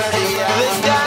Maria.